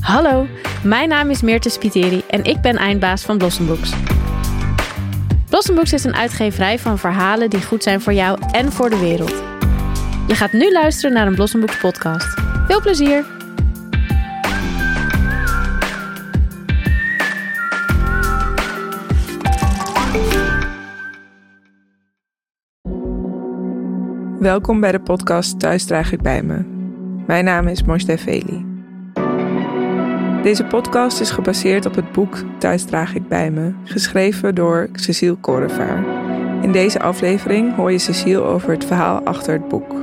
Hallo, mijn naam is Meerte Spiteri en ik ben eindbaas van Blossombooks. Blossombooks is een uitgeverij van verhalen die goed zijn voor jou en voor de wereld. Je gaat nu luisteren naar een Blossombooks podcast. Veel plezier! Welkom bij de podcast Thuis draag ik bij me. Mijn naam is Moshe Veli. Deze podcast is gebaseerd op het boek Thuis draag ik bij me, geschreven door Cecile Korevaar. In deze aflevering hoor je Cecile over het verhaal achter het boek.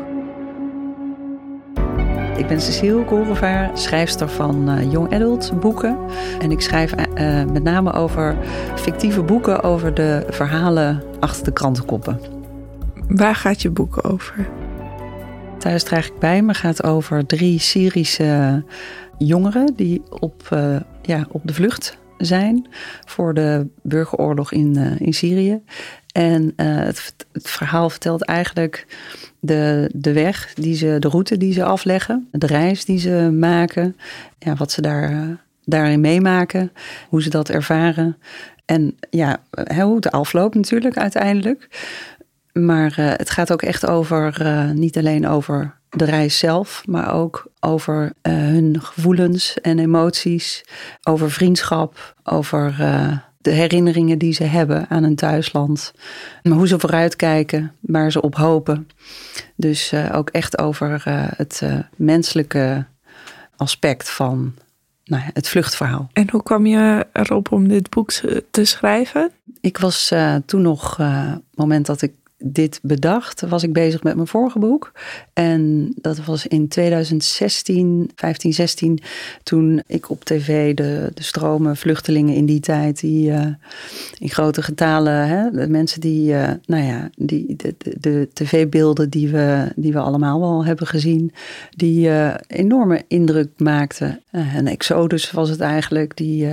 Ik ben Cecile Korevaar, schrijfster van uh, young adult boeken. En ik schrijf uh, met name over fictieve boeken over de verhalen achter de krantenkoppen. Waar gaat je boek over? Thuis draag ik bij me gaat over drie Syrische jongeren die op, uh, ja, op de vlucht zijn voor de burgeroorlog in, uh, in Syrië. En het, het, verhaal vertelt eigenlijk de, de weg, die ze, de route die ze afleggen, de reis die ze maken, ja, wat ze daar, daarin meemaken, hoe ze dat ervaren. En ja, hoe het afloopt natuurlijk uiteindelijk. Maar uh, het gaat ook echt over, uh, niet alleen over de reis zelf, maar ook over uh, hun gevoelens en emoties, over vriendschap, over de herinneringen die ze hebben aan hun thuisland, maar hoe ze vooruitkijken, waar ze op hopen. Dus ook echt over het menselijke aspect van nou ja, het vluchtverhaal. En hoe kwam je erop om dit boek te schrijven? Ik was toen nog, het moment dat ik dit bedacht, was ik bezig met mijn vorige boek. En dat was in 2016, 15, 16, toen ik op tv de, de stromen vluchtelingen in die tijd, die uh, in grote getalen, hè, de mensen die, uh, nou ja, die, de, de, de tv-beelden die we, die we allemaal wel hebben gezien, die uh, enorme indruk maakten. een exodus was het eigenlijk die,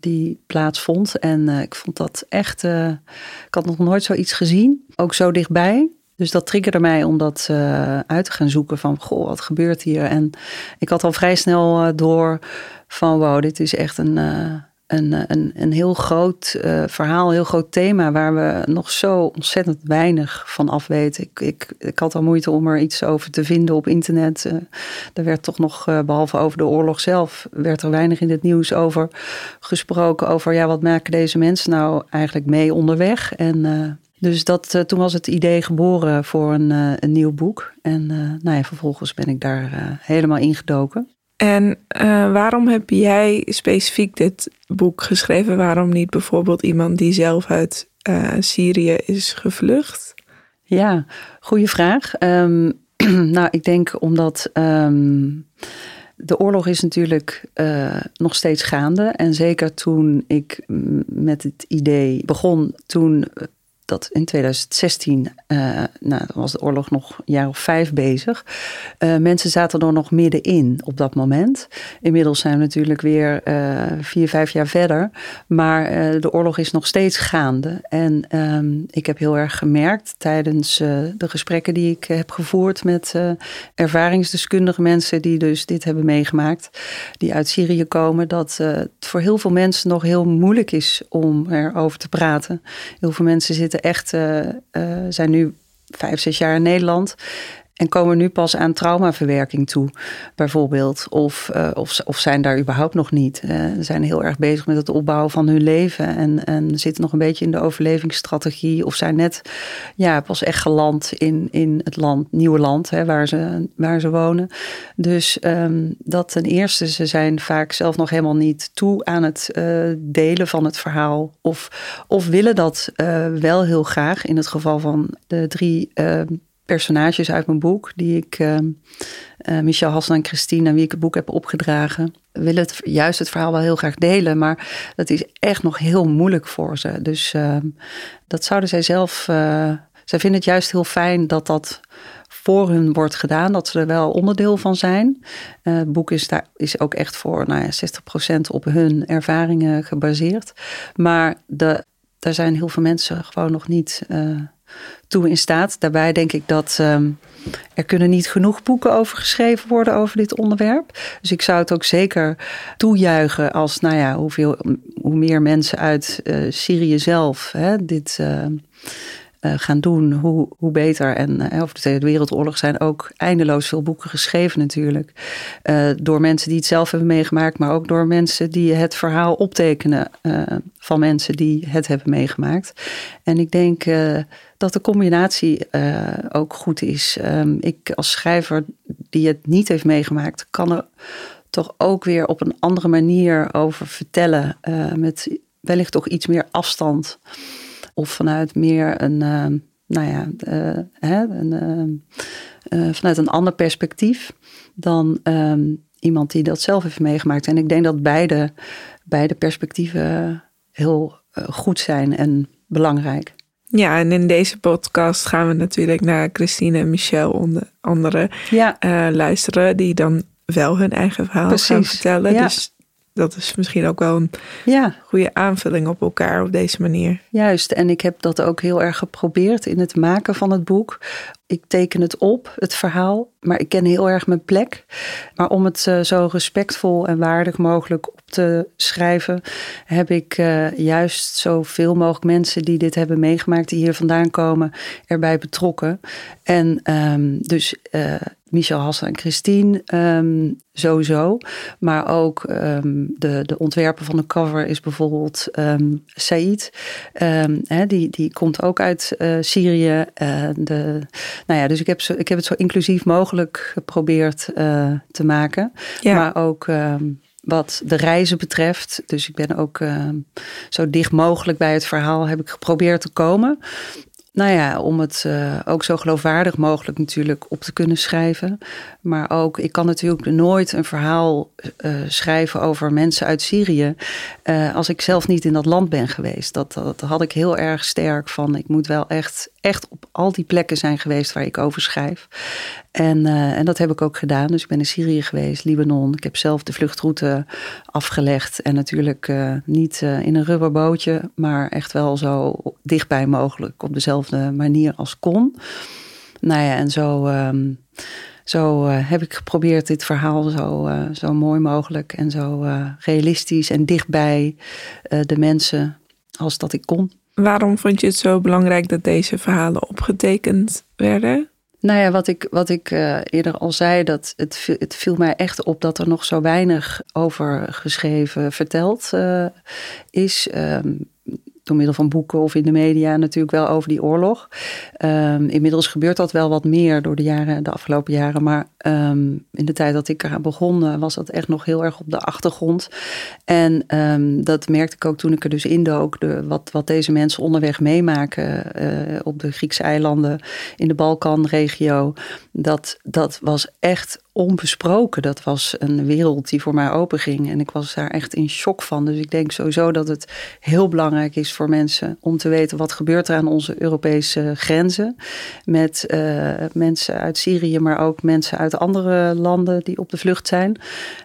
die plaatsvond. En ik vond dat echt, ik had nog nooit zoiets gezien. Ook zo dichtbij. Dus dat triggerde mij om dat uh, uit te gaan zoeken van, goh, wat gebeurt hier? En ik had al vrij snel uh, door van, wow, dit is echt een, uh, een, een, een heel groot verhaal, een heel groot thema waar we nog zo ontzettend weinig van af weten. Ik, ik, ik had al moeite om er iets over te vinden op internet. er werd toch nog, behalve over de oorlog zelf, werd er weinig in het nieuws over gesproken. Over, ja, wat maken deze mensen nou eigenlijk mee onderweg? En dus dat, uh, toen was het idee geboren voor een, uh, een nieuw boek. En uh, nou ja, vervolgens ben ik daar helemaal ingedoken. En waarom heb jij specifiek dit boek geschreven? Waarom niet bijvoorbeeld iemand die zelf uit Syrië is gevlucht? Ja, goede vraag. Um, nou, ik denk omdat. Um, de oorlog is natuurlijk uh, nog steeds gaande. En zeker toen ik met het idee begon, toen dat in 2016, uh, eh, nou, was de oorlog nog een jaar of vijf bezig. Uh, mensen zaten er nog middenin op dat moment. Inmiddels zijn we natuurlijk weer uh, vier, vijf jaar verder. Maar de oorlog is nog steeds gaande. En um, ik heb heel erg gemerkt tijdens de gesprekken die ik heb gevoerd met ervaringsdeskundige mensen die dus dit hebben meegemaakt, die uit Syrië komen, dat het voor heel veel mensen nog heel moeilijk is om erover te praten. Heel veel mensen zitten echt, uh, zijn nu vijf, zes jaar in Nederland. En komen nu pas aan traumaverwerking toe, bijvoorbeeld. Of, uh, of, of zijn daar überhaupt nog niet. Uh, zijn heel erg bezig met het opbouwen van hun leven. En, en zitten nog een beetje in de overlevingsstrategie. Of zijn net ja, pas echt geland in, in het land, nieuwe land hè, waar, ze, waar ze wonen. Dus um, dat ten eerste, ze zijn vaak zelf nog helemaal niet toe aan het uh, delen van het verhaal. Of, of willen dat wel heel graag. In het geval van de drie ehm, personages uit mijn boek, die ik, uh, uh, Michel Hassan en Christine, aan wie ik het boek heb opgedragen, willen het, juist het verhaal wel heel graag delen, maar dat is echt nog heel moeilijk voor ze. Dus uh, dat zouden zij zelf, uh, zij vinden het juist heel fijn dat dat voor hun wordt gedaan, dat ze er wel onderdeel van zijn. Uh, het boek is, daar, is ook echt voor nou ja, 60% op hun ervaringen gebaseerd. Maar de, daar zijn heel veel mensen gewoon nog niet toe in staat. Daarbij denk ik dat ehm, er kunnen niet genoeg boeken over geschreven worden over dit onderwerp. Dus ik zou het ook zeker toejuichen als, nou ja, hoeveel, hoe meer mensen uit uh, Syrië zelf hè, dit uh, gaan doen, hoe, hoe beter. En over de Tweede Wereldoorlog zijn ook eindeloos veel boeken geschreven natuurlijk. door mensen die het zelf hebben meegemaakt, maar ook door mensen die het verhaal optekenen van mensen die het hebben meegemaakt. En ik denk dat de combinatie ook goed is. Um, ik als schrijver die het niet heeft meegemaakt, kan er toch ook weer op een andere manier over vertellen. Met wellicht toch iets meer afstand. Of vanuit meer een, uh, nou ja, hè, een, vanuit een ander perspectief dan um, iemand die dat zelf heeft meegemaakt. En ik denk dat beide, beide perspectieven heel goed zijn en belangrijk. Ja, en in deze podcast gaan we natuurlijk naar Christine en Michel onder andere ja. luisteren, die dan wel hun eigen verhaal Precies. gaan vertellen. Ja. Dus dat is misschien ook wel een ja. goede aanvulling op elkaar op deze manier. Juist, en ik heb dat ook heel erg geprobeerd in het maken van het boek. Ik teken het op, het verhaal, maar ik ken heel erg mijn plek. Maar om het uh, zo respectvol en waardig mogelijk op te schrijven, heb ik uh, juist zoveel mogelijk mensen die dit hebben meegemaakt, die hier vandaan komen, erbij betrokken. En um, dus uh, Michel Hassan en Christine um, sowieso. Maar ook um, de, de ontwerper van de cover is bijvoorbeeld um, Said. Die, die komt ook uit Syrië. De, nou ja, dus ik heb, zo, ik heb het zo inclusief mogelijk geprobeerd uh, te maken. Ja. Maar ook wat de reizen betreft. Dus ik ben ook zo dicht mogelijk bij het verhaal heb ik geprobeerd te komen. Nou ja, om het uh, ook zo geloofwaardig mogelijk natuurlijk op te kunnen schrijven. Maar ook, ik kan natuurlijk nooit een verhaal uh, schrijven over mensen uit Syrië. Uh, als ik zelf niet in dat land ben geweest. Dat, dat had ik heel erg sterk van. Ik moet wel echt, echt op al die plekken zijn geweest waar ik over schrijf. En, uh, en dat heb ik ook gedaan. Dus ik ben in Syrië geweest, Libanon. Ik heb zelf de vluchtroute afgelegd. En natuurlijk uh, niet uh, in een rubberbootje, maar echt wel zo dichtbij mogelijk. Op dezelfde manier als kon. Nou ja, en zo, um, zo heb ik geprobeerd dit verhaal zo, zo mooi mogelijk en zo realistisch en dichtbij de mensen als dat ik kon. Waarom vond je het zo belangrijk dat deze verhalen opgetekend werden? Nou ja, wat ik, wat ik uh, eerder al zei, dat het, het viel mij echt op dat er nog zo weinig over geschreven, verteld uh, is. Um, door middel van boeken of in de media natuurlijk wel over die oorlog. Um, inmiddels gebeurt dat wel wat meer door de jaren, de afgelopen jaren. Maar um, in de tijd dat ik eraan begon, uh, was dat echt nog heel erg op de achtergrond. En um, dat merkte ik ook toen ik er dus indook. De, wat, wat deze mensen onderweg meemaken uh, op de Griekse eilanden, in de Balkanregio. Dat, dat was echt onbesproken. Dat was een wereld die voor mij openging. En ik was daar echt in shock van. Dus ik denk sowieso dat het heel belangrijk is voor mensen om te weten wat gebeurt er aan onze Europese grenzen. Met uh, mensen uit Syrië, maar ook mensen uit andere landen die op de vlucht zijn.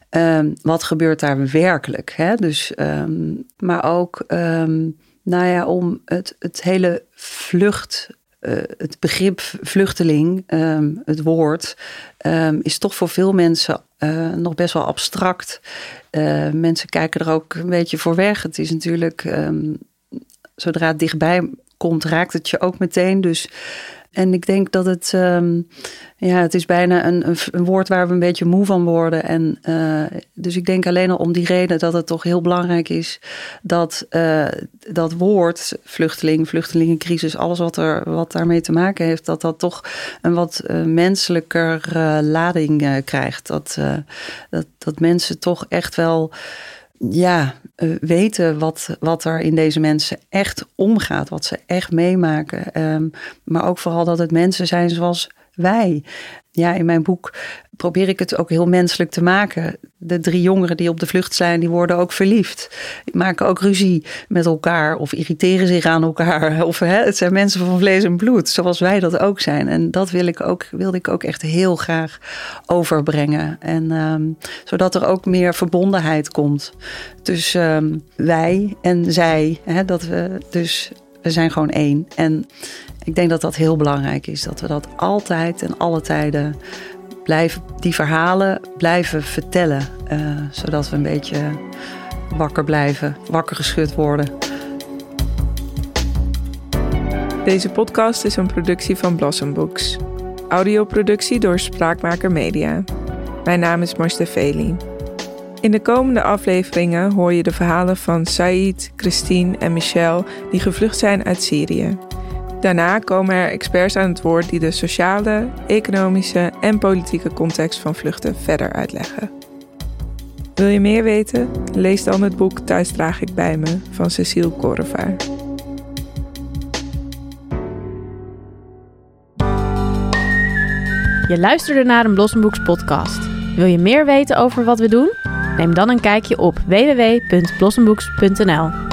Um, wat gebeurt daar werkelijk? Hè? Dus, um, maar ook, um, nou ja, om het, het hele vlucht uh, het begrip vluchteling, het woord, is toch voor veel mensen uh, nog best wel abstract. Mensen kijken er ook een beetje voor weg. Het is natuurlijk, zodra het dichtbij komt, raakt het je ook meteen. Dus en ik denk dat het, um, ja, het is bijna een, een, woord waar we een beetje moe van worden. En uh, dus ik denk alleen al om die reden dat het toch heel belangrijk is dat uh, dat woord vluchteling, vluchtelingencrisis, alles wat, er, wat daarmee te maken heeft, dat dat toch een wat uh, menselijker lading krijgt. Dat, dat, dat mensen toch echt wel ja, uh, weten wat, wat er in deze mensen echt omgaat, wat ze echt meemaken. Um, maar ook vooral dat het mensen zijn zoals wij. Ja, in mijn boek probeer ik het ook heel menselijk te maken. De drie jongeren die op de vlucht zijn, die worden ook verliefd. Die maken ook ruzie met elkaar of irriteren zich aan elkaar. Of hè, het zijn mensen van vlees en bloed, zoals wij dat ook zijn. En dat wil ik ook, wilde ik ook echt heel graag overbrengen. En um, zodat er ook meer verbondenheid komt tussen um, wij en zij. Hè, dat we dus we zijn gewoon één. En ik denk dat dat heel belangrijk is. Dat we dat altijd en alle tijden blijven, die verhalen blijven vertellen. Uh, zodat we een beetje wakker blijven, wakker geschud worden. Deze podcast is een productie van Blossom Books. Audioproductie door Spraakmaker Media. Mijn naam is Marste Veli. In de komende afleveringen hoor je de verhalen van Said, Christine en Michel die gevlucht zijn uit Syrië. Daarna komen er experts aan het woord die de sociale, economische en politieke context van vluchten verder uitleggen. Wil je meer weten? Lees dan het boek Thuis draag ik bij me van Cecile Korevaar. Je luisterde naar een Blossomboeks podcast. Wil je meer weten over wat we doen? Neem dan een kijkje op www.blossomboeks.nl.